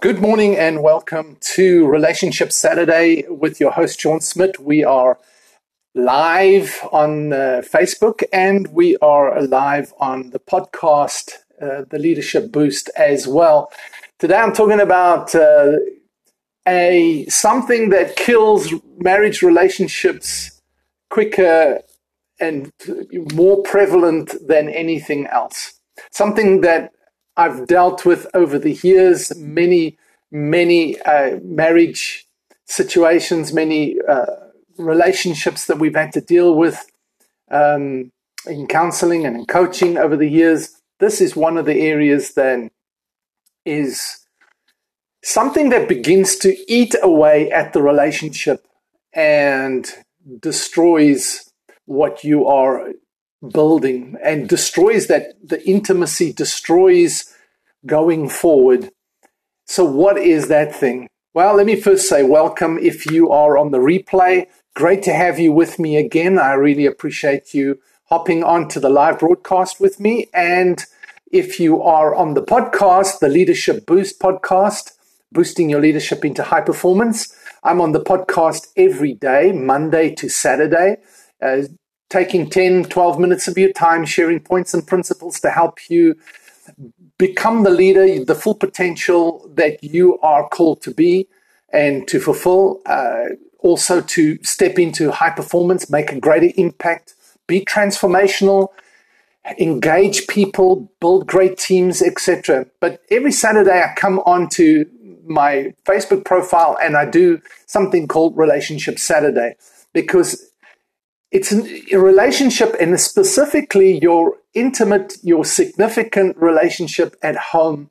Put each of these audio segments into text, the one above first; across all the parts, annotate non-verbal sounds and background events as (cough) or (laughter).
Good morning and welcome to Relationship Saturday with your host, Sean Smith. We are live on uh, Facebook and we are live on the podcast, uh, The Leadership Boost, as well. Today I'm talking about uh, a something that kills marriage relationships quicker and more prevalent than anything else. Something that I've dealt with over the years many, many uh, marriage situations, many uh, relationships that we've had to deal with um, in counseling and in coaching over the years. This is one of the areas that is something that begins to eat away at the relationship and destroys what you are building and destroys that the intimacy destroys going forward. So what is that thing? Well let me first say welcome if you are on the replay. Great to have you with me again. I really appreciate you hopping onto the live broadcast with me. And if you are on the podcast the leadership boost podcast boosting your leadership into high performance i'm on the podcast every day monday to saturday. Uh, taking 10, 12 minutes of your time, sharing points and principles to help you become the leader, the full potential that you are called to be and to fulfill. Uh, also, to step into high performance, make a greater impact, be transformational, engage people, build great teams, etc. But every Saturday, I come onto my Facebook profile and I do something called Relationship Saturday because it's a relationship and specifically your intimate, your significant relationship at home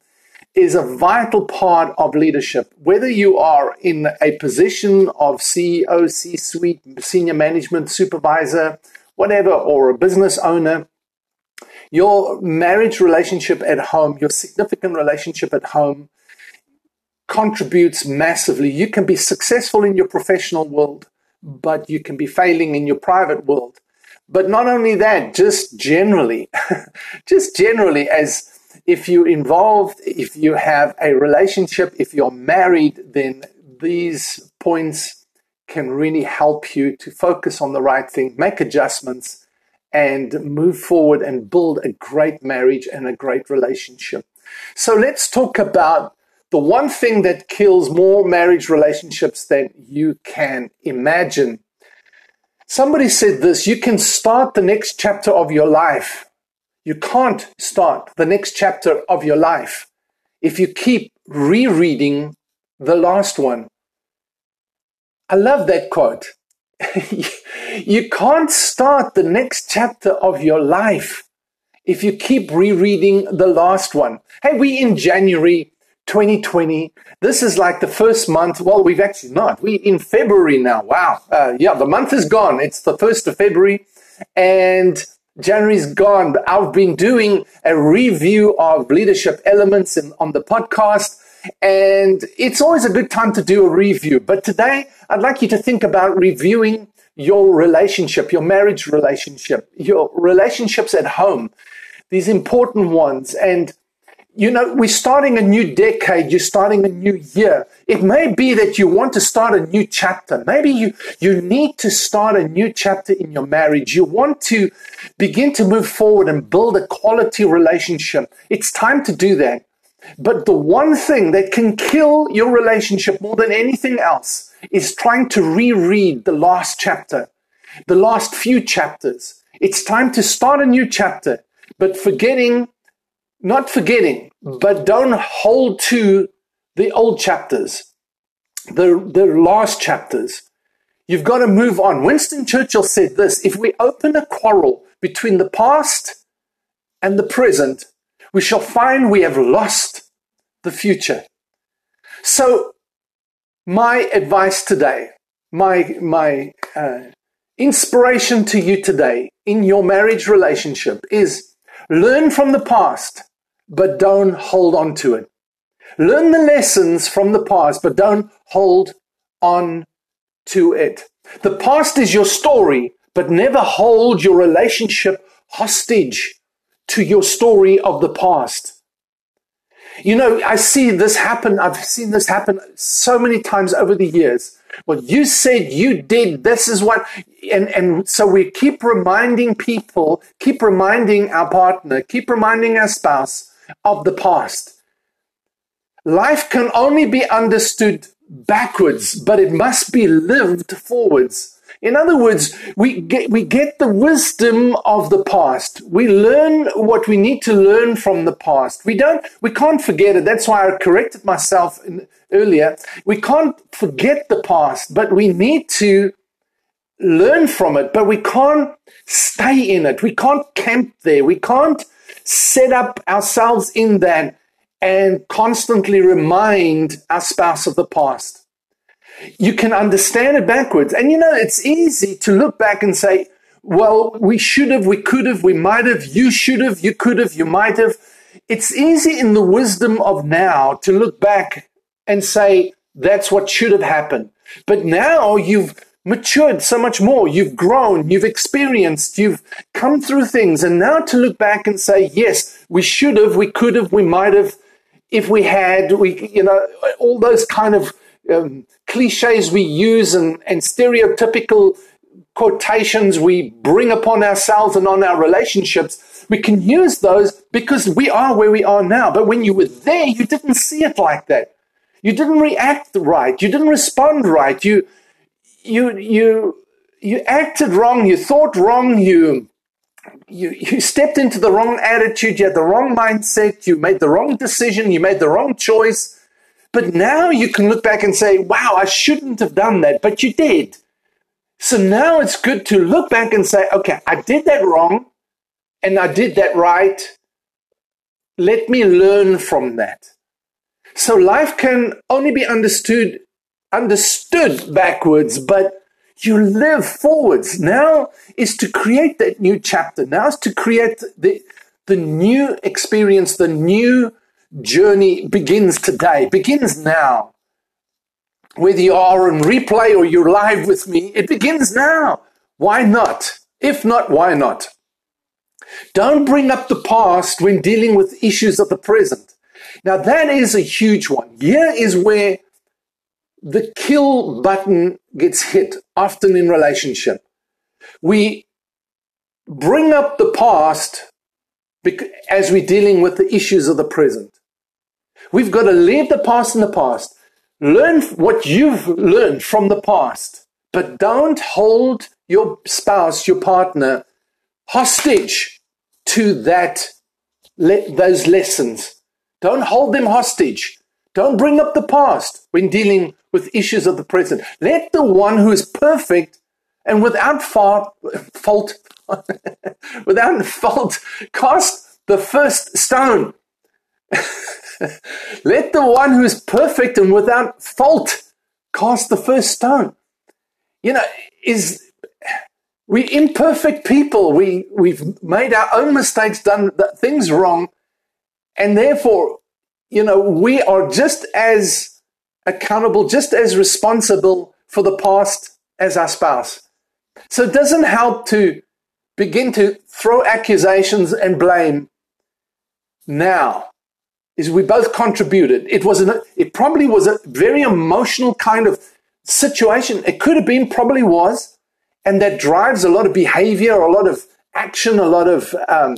is a vital part of leadership. Whether you are in a position of CEO, C suite, senior management, supervisor, whatever, or a business owner, your marriage relationship at home, your significant relationship at home contributes massively. You can be successful in your professional world but you can be failing in your private world. But not only that, just generally, (laughs) just generally, as if you're involved, if you have a relationship, if you're married, then these points can really help you to focus on the right thing, make adjustments, and move forward and build a great marriage and a great relationship. So let's talk about the one thing that kills more marriage relationships than you can imagine. Somebody said this you can start the next chapter of your life. You can't start the next chapter of your life if you keep rereading the last one. I love that quote. (laughs) you can't start the next chapter of your life if you keep rereading the last one. Hey, we in January 2020. This is like the first month. Well, we've actually not. We in February now. Wow. Uh, yeah, the month is gone. It's the first of February, and January's gone. I've been doing a review of leadership elements in, on the podcast, and it's always a good time to do a review. But today, I'd like you to think about reviewing your relationship, your marriage relationship, your relationships at home, these important ones, and you know, we're starting a new decade, you're starting a new year. It may be that you want to start a new chapter. Maybe you, you need to start a new chapter in your marriage. You want to begin to move forward and build a quality relationship. It's time to do that. But the one thing that can kill your relationship more than anything else is trying to reread the last chapter, the last few chapters. It's time to start a new chapter, but forgetting not forgetting, but don't hold to the old chapters, the, the last chapters. You've got to move on. Winston Churchill said this if we open a quarrel between the past and the present, we shall find we have lost the future. So, my advice today, my, my uh, inspiration to you today in your marriage relationship is learn from the past, but don't hold on to it. Learn the lessons from the past, but don't hold on to it. The past is your story, but never hold your relationship hostage to your story of the past. You know, I see this happen. I've seen this happen so many times over the years. Well, you said you did. This is what, and, and so we keep reminding people, keep reminding our partner, keep reminding our spouse of the past. Life can only be understood backwards, but it must be lived forwards. In other words, we get, we get the wisdom of the past. We learn what we need to learn from the past. We don't, we can't forget it. That's why I corrected myself in, earlier. We can't forget the past, but we need to learn from it, but we can't stay in it. We can't camp there. We can't set up ourselves in that and constantly remind our spouse of the past you can understand it backwards. And you know, it's easy to look back and say, well, we should have, we could have, we might have, you should have, you could have, you might have. It's easy in the wisdom of now to look back and say, that's what should have happened. But now you've matured so much more. You've grown, you've experienced, you've come through things. And now to look back and say, yes, we should have, we could have, we might have, if we had, we, you know, all those kind of um, cliches we use and, and stereotypical quotations we bring upon ourselves and on our relationships, we can use those because we are where we are now. But when you were there, you didn't see it like that. You didn't react right. You didn't respond right. You, you, you, you acted wrong. You thought wrong. You, you, you stepped into the wrong attitude. You had the wrong mindset. You made the wrong decision. You made the wrong choice. But now you can look back and say, wow, I shouldn't have done that, but you did. So now it's good to look back and say, okay, I did that wrong and I did that right. Let me learn from that. So life can only be understood understood backwards, but you live forwards. Now is to create that new chapter. Now is to create the the new experience, the new journey begins today, begins now. Whether you are on replay or you're live with me, it begins now. Why not? If not, why not? Don't bring up the past when dealing with issues of the present. Now, that is a huge one. Here is where the kill button gets hit often in relationship. We bring up the past as we're dealing with the issues of the present. We've got to leave the past in the past. Learn what you've learned from the past, but don't hold your spouse, your partner, hostage to that, those lessons. Don't hold them hostage. Don't bring up the past when dealing with issues of the present. Let the one who is perfect and without fault (laughs) without fault, cast the first stone. (laughs) Let the one who is perfect and without fault cast the first stone. You know, is we imperfect people. We we've made our own mistakes, done things wrong, and therefore, you know, we are just as accountable, just as responsible for the past as our spouse. So it doesn't help to begin to throw accusations and blame now is we both contributed. It was an, it probably was a very emotional kind of situation. It could have been, probably was, and that drives a lot of behavior, a lot of action, a lot of um,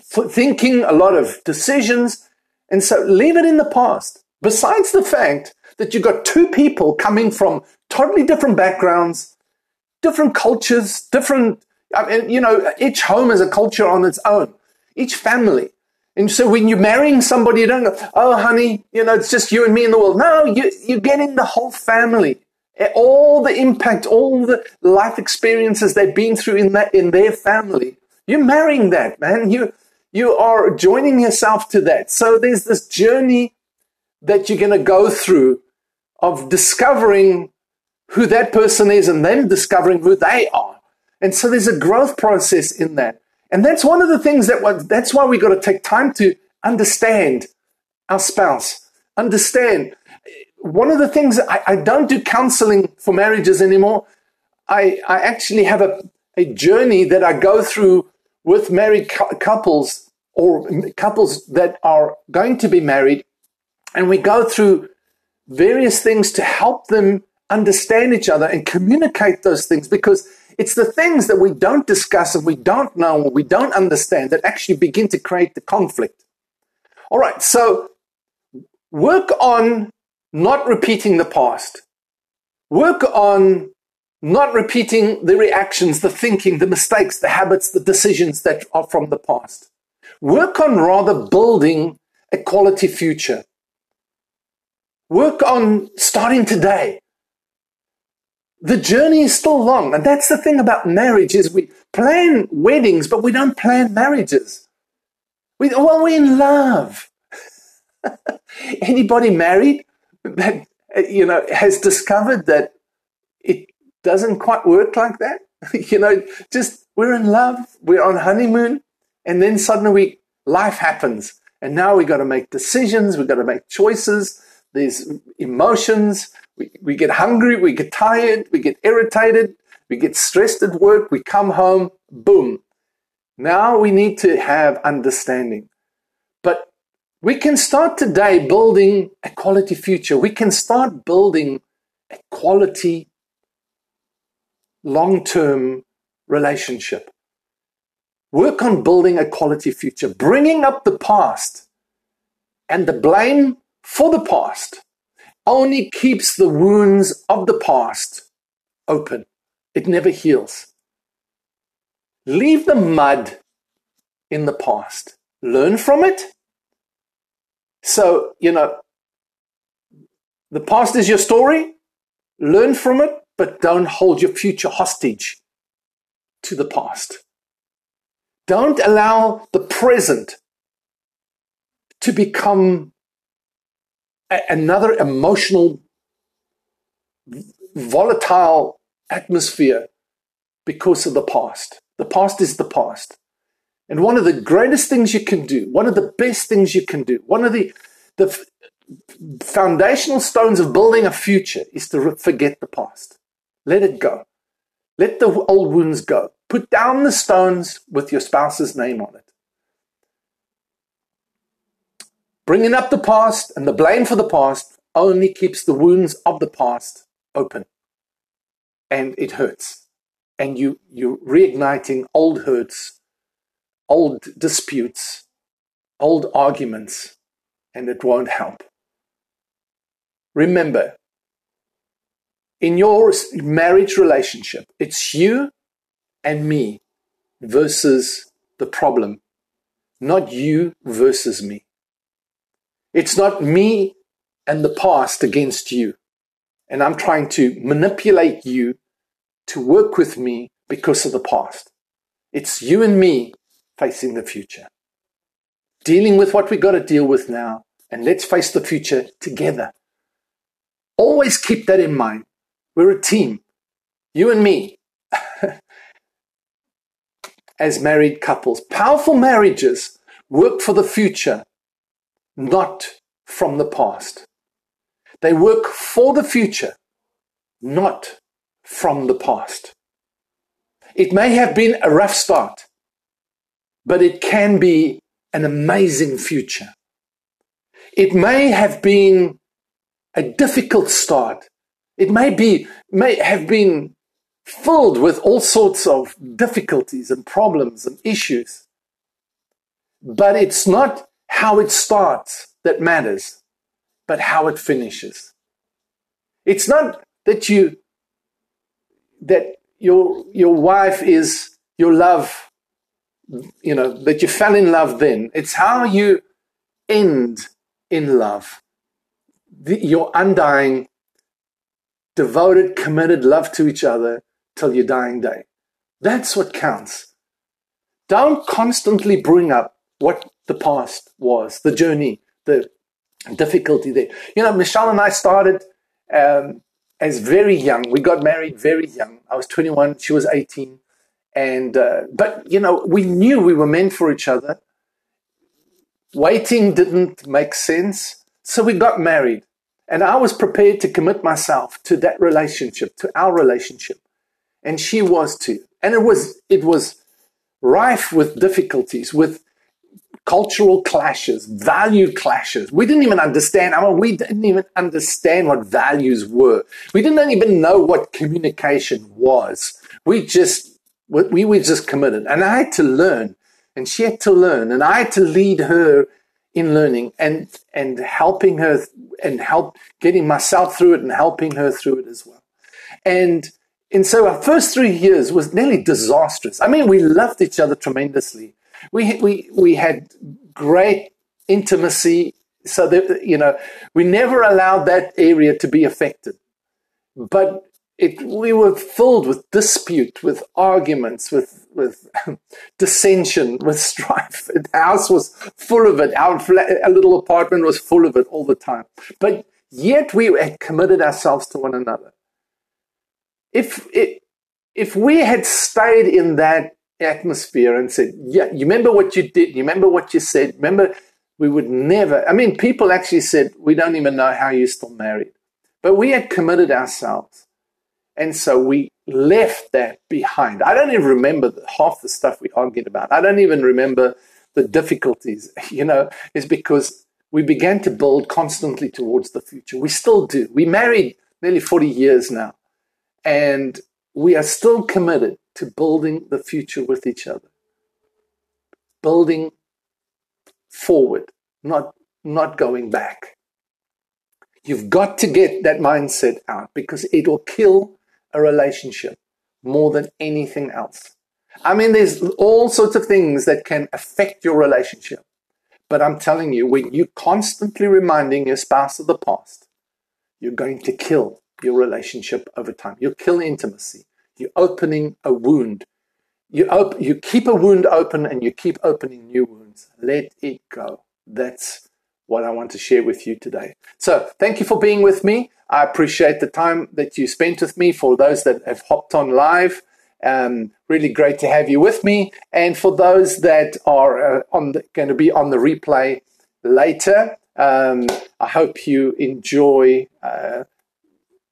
thinking, a lot of decisions. And so leave it in the past. Besides the fact that you've got two people coming from totally different backgrounds, different cultures, different, I mean, you know, each home is a culture on its own, each family. And so when you're marrying somebody, you don't go, oh, honey, you know, it's just you and me in the world. No, you, you're getting the whole family. Eh, all the impact, all the life experiences they've been through in that, in their family. You're marrying that, man. You, you are joining yourself to that. So there's this journey that you're going to go through of discovering who that person is and them discovering who they are. And so there's a growth process in that. And that's one of the things that that's why we got to take time to understand our spouse. Understand. One of the things I, I don't do counseling for marriages anymore. I, I actually have a, a journey that I go through with married cu- couples or couples that are going to be married. And we go through various things to help them understand each other and communicate those things because it's the things that we don't discuss and we don't know we don't understand that actually begin to create the conflict. All right, so work on not repeating the past. Work on not repeating the reactions, the thinking, the mistakes, the habits, the decisions that are from the past. Work on rather building a quality future. Work on starting today. The journey is still long. And that's the thing about marriage is we plan weddings, but we don't plan marriages. We, well, we're in love. (laughs) Anybody married that, you know, has discovered that it doesn't quite work like that? (laughs) you know, just we're in love, we're on honeymoon, and then suddenly life happens. And now we've got to make decisions, we've got to make choices, there's emotions, we, we get hungry, we get tired, we get irritated, we get stressed at work, we come home, boom. Now we need to have understanding. But we can start today building a quality future. We can start building a quality long term relationship. Work on building a quality future, bringing up the past and the blame for the past only keeps the wounds of the past open. It never heals. Leave the mud in the past. Learn from it. So, you know, the past is your story. Learn from it, but don't hold your future hostage to the past. Don't allow the present to become another emotional, volatile atmosphere because of the past. The past is the past. And one of the greatest things you can do, one of the best things you can do, one of the, the foundational stones of building a future is to forget the past. Let it go. Let the old wounds go. Put down the stones with your spouse's name on it. Bringing up the past and the blame for the past only keeps the wounds of the past open. And it hurts. And you, you're reigniting old hurts, old disputes, old arguments, and it won't help. Remember, in your marriage relationship, it's you and me versus the problem, not you versus me. It's not me and the past against you. And I'm trying to manipulate you to work with me because of the past. It's you and me facing the future, dealing with what we got to deal with now, and let's face the future together. Always keep that in mind. We're a team, you and me, (laughs) as married couples. Powerful marriages work for the future not from the past. They work for the future, not from the past. It may have been a rough start, but it can be an amazing future. It may have been a difficult start. It may be, may have been filled with all sorts of difficulties and problems and issues. But it's not how it starts that matters, but how it finishes. It's not that you that your your wife is your love, you know, that you fell in love then. It's how you end in love. The, your undying, devoted, committed love to each other till your dying day. That's what counts. Don't constantly bring up what the past was, the journey, the difficulty there. You know, Michelle and I started um, as very young. We got married very young. I was 21, she was 18. And, uh, but, you know, we knew we were meant for each other. Waiting didn't make sense. So we got married. And I was prepared to commit myself to that relationship, to our relationship. And she was too. And it was, it was rife with difficulties, with cultural clashes, value clashes. We didn't even understand. I mean, we didn't even understand what values were. We didn't even know what communication was. We just, we were just committed. And I had to learn, and she had to learn, and I had to lead her in learning and, and helping her and help getting myself through it and helping her through it as well. And and so our first three years was nearly disastrous. I mean, we loved each other tremendously we we we had great intimacy so that you know we never allowed that area to be affected. But it we were filled with dispute with arguments with with (laughs) dissension with strife. (laughs) The house was full of it. Our, our little apartment was full of it all the time. But yet we had committed ourselves to one another. If it, if we had stayed in that atmosphere and said, Yeah, you remember what you did? You remember what you said? Remember, we would never. I mean, people actually said, We don't even know how you're still married. But we had committed ourselves. And so we left that behind. I don't even remember half the stuff we argued about. I don't even remember the difficulties, (laughs) you know, is because we began to build constantly towards the future. We still do. We married nearly 40 years now. And we are still committed to building the future with each other, building forward, not, not going back. You've got to get that mindset out because it'll kill a relationship more than anything else. I mean, there's all sorts of things that can affect your relationship. But I'm telling you, when you're constantly reminding your spouse of the past, you're going to kill your relationship over time. You'll kill intimacy. You're opening a wound. You, op- you keep a wound open and you keep opening new wounds. Let it go. That's what I want to share with you today. So, thank you for being with me. I appreciate the time that you spent with me. For those that have hopped on live, um, really great to have you with me. And for those that are uh, on the, going to be on the replay later, um, I hope you enjoy uh,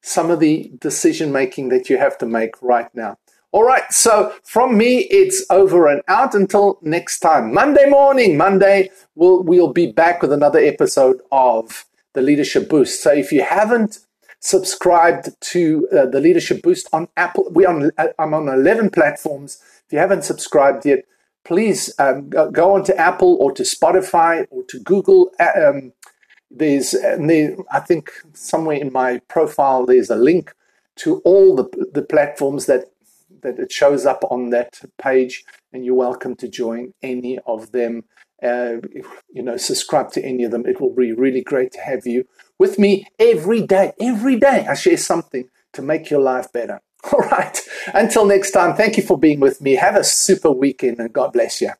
some of the decision making that you have to make right now. All right, so from me, it's over and out until next time. Monday morning, Monday, we'll, we'll be back with another episode of the Leadership Boost. So if you haven't subscribed to uh, the Leadership Boost on Apple, we on uh, I'm on 11 platforms. If you haven't subscribed yet, please um, go, on to Apple or to Spotify or to Google uh, um, there's there, I think somewhere in my profile there's a link to all the the platforms that that it shows up on that page, and you're welcome to join any of them. Uh, you know, subscribe to any of them. It will be really great to have you with me every day. Every day, I share something to make your life better. (laughs) All right. Until next time, thank you for being with me. Have a super weekend and God bless you.